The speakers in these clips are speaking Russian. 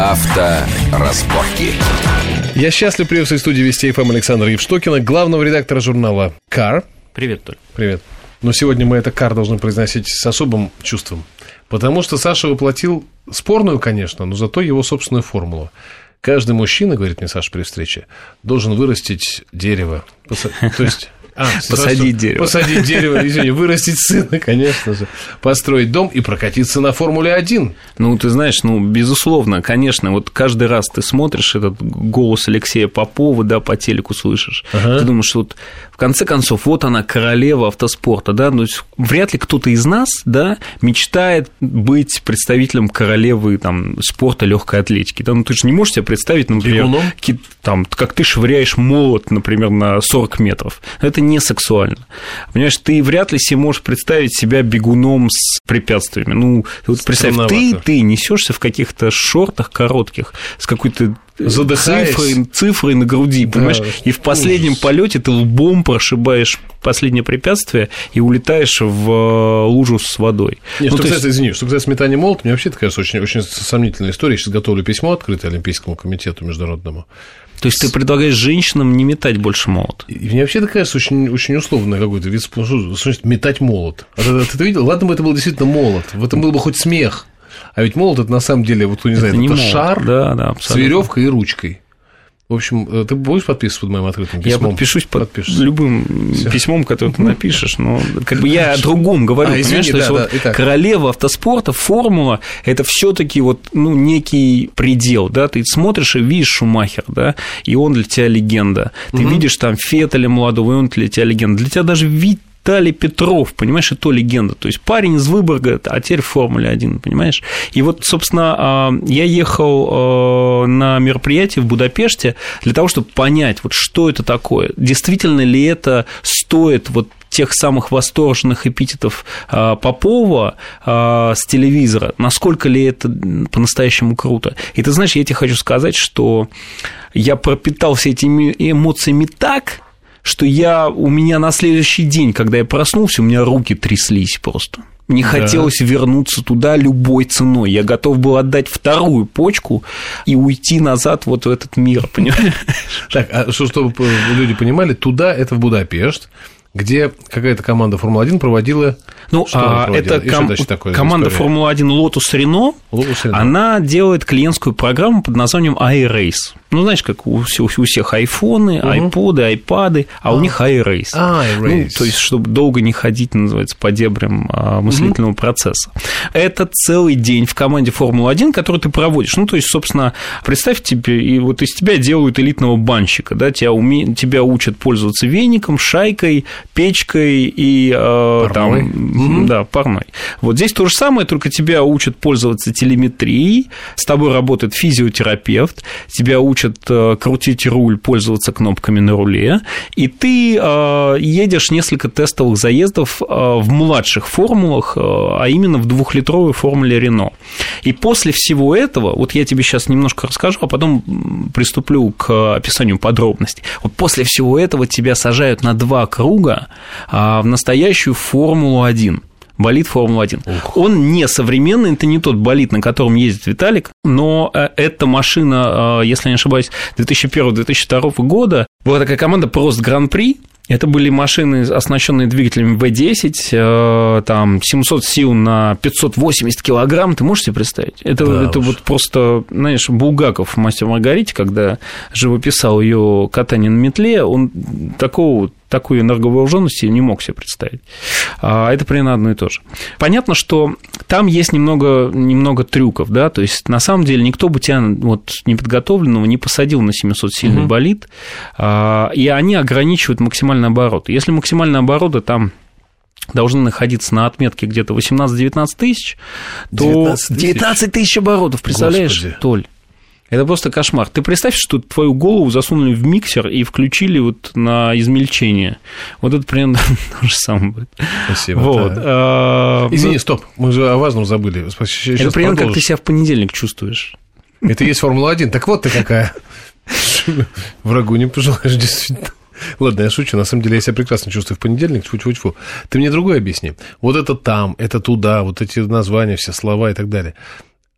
Авторазборки. Я счастлив приветствовать в студии Вести ФМ Александра Евштокина, главного редактора журнала «Кар». Привет, Толь. Привет. Но сегодня мы это «Кар» должны произносить с особым чувством, потому что Саша воплотил спорную, конечно, но зато его собственную формулу. Каждый мужчина, говорит мне Саша при встрече, должен вырастить дерево. То есть а, посадить дерево. Посадить дерево, извини, вырастить сына, конечно же. Построить дом и прокатиться на Формуле-1. Ну, ты знаешь, ну, безусловно, конечно, вот каждый раз ты смотришь этот голос Алексея Попова, да, по телеку слышишь, ага. ты думаешь, вот в конце концов, вот она, королева автоспорта, да, ну, вряд ли кто-то из нас, да, мечтает быть представителем королевы, там, спорта легкой атлетики, да, ну, ты же не можешь себе представить, например, там, как ты швыряешь молот, например, на 40 метров. Это не сексуально. Понимаешь, ты вряд ли себе можешь представить себя бегуном с препятствиями. Ну, вот представь, ты, ты несешься в каких-то шортах коротких с какой-то цифрой, цифрой на груди, да, понимаешь? И в последнем полете ты лбом прошибаешь последнее препятствие и улетаешь в э, лужу с водой. Нет, ну, что, кстати, есть... извини, что кстати, метание молот, мне вообще это кажется очень, очень сомнительная история. Я сейчас готовлю письмо открытое Олимпийскому комитету международному. То есть ты предлагаешь женщинам не метать больше молот? И мне вообще это кажется очень, очень условно какой-то вид спорта. Что значит метать молот? А ты, ты, ты видел? Ладно бы это был действительно молот, в этом был бы хоть смех. А ведь молот это на самом деле, вот кто не знает, это, это шар да, да, с веревкой и ручкой. В общем, э, ты будешь подписываться под моим открытым письмом? Я подпишусь под любым Всё. письмом, которое ты напишешь, но как бы я о другом говорю, а, извини, понимаешь, да, то есть да, вот королева автоспорта, формула, это все таки вот, ну, некий предел, да, ты смотришь и видишь Шумахер, да, и он для тебя легенда, ты угу. видишь там Феттеля молодого, и он для тебя легенда, для тебя даже вид Виталий Петров, понимаешь, и то легенда. То есть парень из Выборга, а теперь в Формуле 1, понимаешь? И вот, собственно, а, я ехал а, на мероприятие в Будапеште для того, чтобы понять, вот что это такое. Действительно ли это стоит вот тех самых восторженных эпитетов а, Попова с телевизора, насколько ли это по-настоящему круто. И ты знаешь, я тебе хочу сказать, что я пропитал все эти эмоциями так, что я, у меня на следующий день, когда я проснулся, у меня руки тряслись просто. Мне да. хотелось вернуться туда любой ценой. Я готов был отдать вторую почку и уйти назад вот в этот мир, понимаешь? Так, а что, чтобы люди понимали, туда это в Будапешт, где какая-то команда Формулы-1 проводила... Ну, а, проводила? это ком- такое команда Формулы-1 Lotus Renault, Lotus Renault, она делает клиентскую программу под названием iRace. Ну, знаешь, как у, у, у всех айфоны, угу. айподы, айпады, а, а у них iRace. А, iRace. Ну, то есть, чтобы долго не ходить, называется, по дебрям а, мыслительного угу. процесса. Это целый день в команде Формулы-1, который ты проводишь. Ну, то есть, собственно, представь тебе, и вот из тебя делают элитного банщика, да, тебя, уме... тебя учат пользоваться веником, шайкой, печкой и э, парной. там, да, парной. Вот здесь то же самое, только тебя учат пользоваться телеметрией, с тобой работает физиотерапевт, тебя учат э, крутить руль, пользоваться кнопками на руле, и ты э, едешь несколько тестовых заездов в младших формулах, а именно в двухлитровой формуле Рено. И после всего этого, вот я тебе сейчас немножко расскажу, а потом приступлю к описанию подробностей. Вот после всего этого тебя сажают на два круга в настоящую Формулу-1 болит Формула-1. Он не современный, это не тот болит, на котором ездит Виталик, но э, эта машина, э, если я не ошибаюсь, 2001-2002 года, была такая команда Прост Гран-при, это были машины, оснащенные двигателями V10, э, там 700 сил на 580 килограмм. Ты можешь себе представить? Это, да это вот просто, знаешь, Булгаков в «Мастер Маргарите», когда живописал ее катание на метле, он такого такой энерговооруженности не мог себе представить. А это примерно одно и то же. Понятно, что там есть немного, немного трюков, да, то есть на самом деле никто бы тебя вот неподготовленного не посадил на 700-сильный угу. болид, а, и они ограничивают максимальный оборот. Если максимальные обороты там должны находиться на отметке где-то 18-19 тысяч, то 19 тысяч оборотов, представляешь, Господи. Толь? Это просто кошмар. Ты представь, что твою голову засунули в миксер и включили вот на измельчение. Вот это примерно то же самое будет. Спасибо. Вот. Да. А, Извини, стоп, мы же о важном забыли. Сейчас это примерно как ты себя в понедельник чувствуешь. Это и есть Формула-1. Так вот ты какая. Врагу не пожелаешь, действительно. Ладно, я шучу. На самом деле, я себя прекрасно чувствую в понедельник. Тьфу-тьфу-тьфу. Ты мне другое объясни. Вот это там, это туда, вот эти названия, все слова и так далее.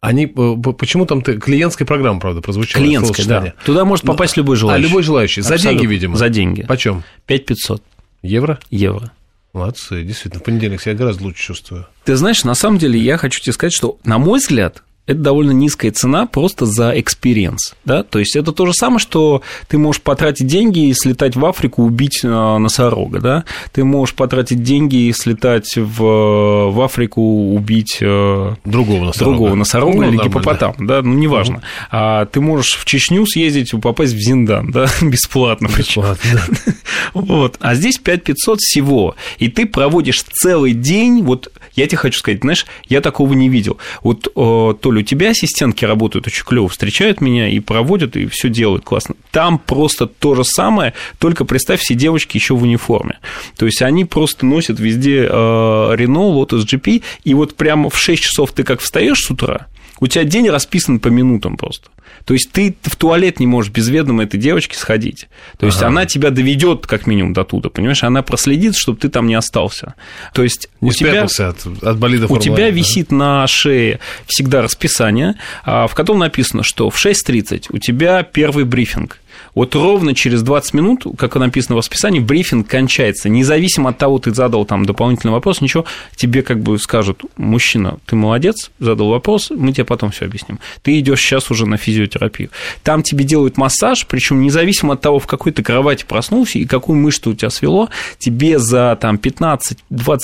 Они, почему там ты, клиентская программа, правда, прозвучала? Клиентская, да. Туда может попасть любой желающий. А, любой желающий. За Абсолютно. деньги, видимо. За деньги. Почем? 5500. Евро? Евро. Молодцы, действительно, в понедельник себя гораздо лучше чувствую. Ты знаешь, на самом деле, я хочу тебе сказать, что, на мой взгляд, это довольно низкая цена просто за experience, да, то есть это то же самое, что ты можешь потратить деньги и слетать в Африку, убить э, носорога, да, ты можешь потратить деньги и слетать в, в Африку, убить э, другого носорога, другого носорога ну, или гипопотам, да, ну, неважно, угу. а ты можешь в Чечню съездить, попасть в Зиндан, да, бесплатно. Бесплатно, да. Вот, а здесь 5500 всего, и ты проводишь целый день, вот я тебе хочу сказать, знаешь, я такого не видел, вот то ли у тебя ассистентки работают очень клево, встречают меня и проводят, и все делают классно. Там просто то же самое, только представь, все девочки еще в униформе. То есть они просто носят везде Renault, Lotus GP, и вот прямо в 6 часов ты как встаешь с утра, у тебя день расписан по минутам просто. То есть ты в туалет не можешь без ведома этой девочки сходить. То есть ага. она тебя доведет как минимум до туда, понимаешь? Она проследит, чтобы ты там не остался. То есть не у тебя, от, от болида у тебя да? висит на шее всегда расписание, а, в котором написано, что в 6.30 у тебя первый брифинг. Вот ровно через 20 минут, как написано в расписании, брифинг кончается. Независимо от того, ты задал там дополнительный вопрос, ничего, тебе как бы скажут, мужчина, ты молодец, задал вопрос, мы тебе потом все объясним. Ты идешь сейчас уже на физиотерапию. Там тебе делают массаж, причем независимо от того, в какой ты кровати проснулся и какую мышцу у тебя свело, тебе за там 15-20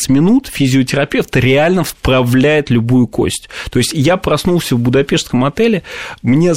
минут физиотерапевт реально вправляет любую кость. То есть я проснулся в будапештском отеле, мне,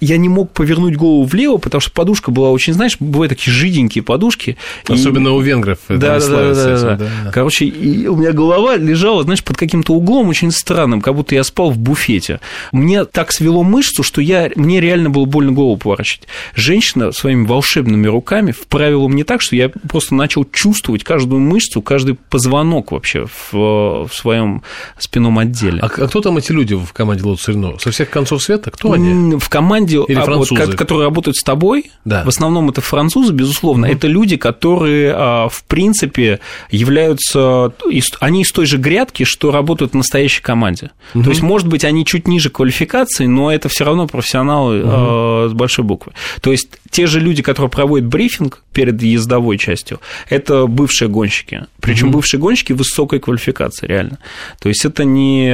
я не мог повернуть голову влево, потому что подушка была очень, знаешь, бывают такие жиденькие подушки. Особенно и... у венгров. Да, да, да, да, да, да. Короче, и у меня голова лежала, знаешь, под каким-то углом очень странным, как будто я спал в буфете. Мне так свело мышцу, что я, мне реально было больно голову поворачивать. Женщина своими волшебными руками вправила мне так, что я просто начал чувствовать каждую мышцу, каждый позвонок вообще в, в своем спинном отделе. А, а кто там эти люди в команде Лотос Рено? Со всех концов света? Кто они? В команде, Или а, вот, которые работают с тобой, да. в основном это французы, безусловно, угу. это люди, которые, а, в принципе, являются, они из той же грядки, что работают в настоящей команде. Угу. То есть, может быть, они чуть ниже квалификации, но это все равно профессионалы угу. с большой буквы. То есть, те же люди, которые проводят брифинг перед ездовой частью, это бывшие гонщики. Причем угу. бывшие гонщики высокой квалификации, реально. То есть, это не,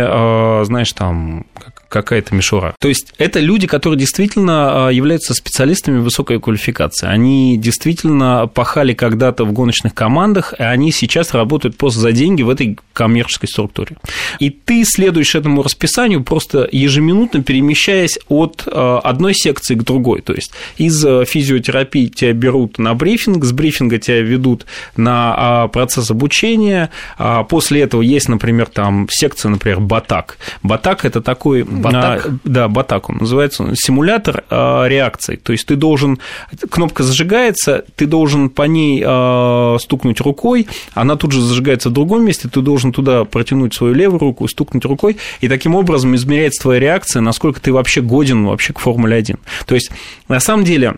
знаешь, там, какая-то мишура. То есть это люди, которые действительно а, являются специалистами высокой квалификации. Они действительно пахали когда-то в гоночных командах, и они сейчас работают просто за деньги в этой коммерческой структуре. И ты следуешь этому расписанию, просто ежеминутно перемещаясь от а, одной секции к другой. То есть из а, физиотерапии тебя берут на брифинг, с брифинга тебя ведут на процесс обучения, после этого есть, например, там секция, например, Батак. Батак – это такой Батак? А, да, Батак он называется, симулятор а, реакций. То есть ты должен, кнопка зажигается, ты должен по ней а, стукнуть рукой, она тут же зажигается в другом месте, ты должен туда протянуть свою левую руку, стукнуть рукой, и таким образом измеряется твоя реакция, насколько ты вообще годен вообще к Формуле 1. То есть, на самом деле,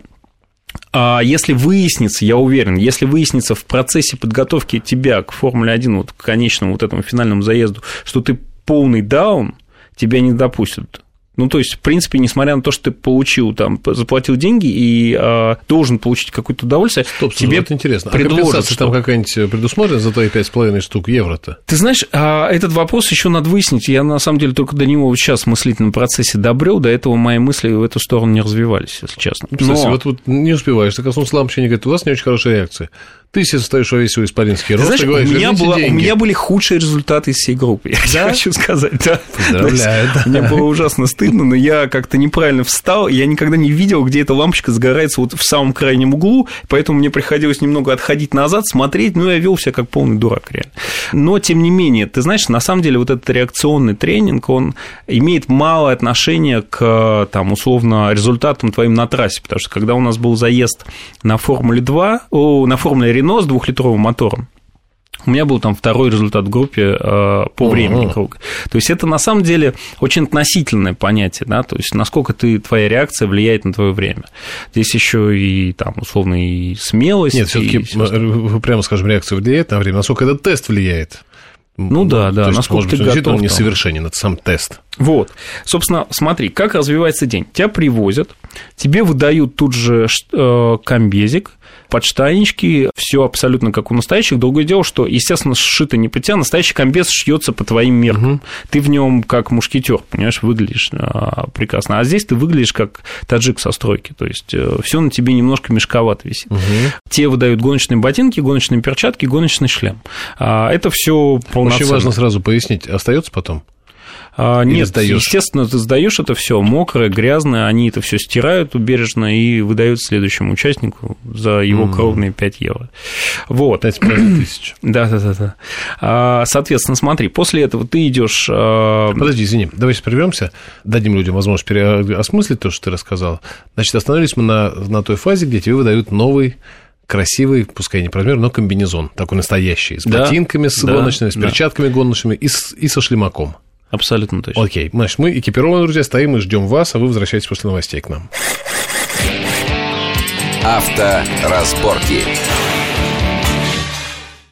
если выяснится, я уверен, если выяснится в процессе подготовки тебя к Формуле 1, вот к конечному вот этому финальному заезду, что ты полный даун, тебя не допустят. Ну, то есть, в принципе, несмотря на то, что ты получил, там, заплатил деньги и э, должен получить какое-то удовольствие, Стоп, тебе это интересно. А компенсация что... там какая-нибудь предусмотрена за твои 5,5 штук евро-то? Ты знаешь, а этот вопрос еще надо выяснить. Я, на самом деле, только до него сейчас в мыслительном процессе добрел, до этого мои мысли в эту сторону не развивались, если честно. Ну, кстати, Но... вот, вот не успеваешь, ты коснулся лампочки, говорит, у вас не очень хорошая реакция. Ты себе стоишь весь свой исполинский рост Знаешь, и говоришь, у меня, была, у меня были худшие результаты из всей группы, я да? хочу сказать. Да. Поздравляю. Да. Мне было ужасно стыдно, но я как-то неправильно встал, я никогда не видел, где эта лампочка сгорается вот в самом крайнем углу, поэтому мне приходилось немного отходить назад, смотреть, ну, я вел себя как полный дурак, реально. Но, тем не менее, ты знаешь, на самом деле вот этот реакционный тренинг, он имеет малое отношение к, там, условно, результатам твоим на трассе, потому что когда у нас был заезд на Формуле 2, о, на Формуле Рено с двухлитровым мотором. У меня был там второй результат в группе э, по времени uh-huh. круга. То есть это на самом деле очень относительное понятие, да, то есть насколько ты, твоя реакция влияет на твое время. Здесь еще и там условно и смелость. Нет, все-таки, прямо скажем, реакция влияет на время, насколько этот тест влияет. Ну да, да, То есть, насколько может ты готов. Он несовершенен, это сам тест. Вот. Собственно, смотри, как развивается день. Тебя привозят, тебе выдают тут же э, комбезик, подштаннички, все абсолютно как у настоящих. Другое дело, что, естественно, сшито не по тебе, настоящий комбез шьется по твоим меркам. Угу. Ты в нем как мушкетер, понимаешь, выглядишь а, прекрасно. А здесь ты выглядишь как таджик со стройки. То есть э, все на тебе немножко мешковато висит. Угу. Те выдают гоночные ботинки, гоночные перчатки, гоночный шлем. А, это все полноценно. Очень важно сразу пояснить, остается потом? А, нет, сдаешь? естественно, ты сдаешь это все мокрое, грязное, они это все стирают бережно и выдают следующему участнику за его mm. кровные 5 евро. Вот. 5 тысяч. Да, да, да, да. А, соответственно, смотри, после этого ты идешь. А, Подожди, извини, давай сейчас прервемся, дадим людям возможность переосмыслить то, что ты рассказал. Значит, остановились мы на, на той фазе, где тебе выдают новый красивый, пускай не размер, но комбинезон, такой настоящий, с да, ботинками, с да, гоночными, с да. перчатками гоночными и, с, и со шлемаком. Абсолютно точно. Окей, значит, мы экипированы, друзья, стоим и ждем вас, а вы возвращайтесь после новостей к нам. Авторазборки.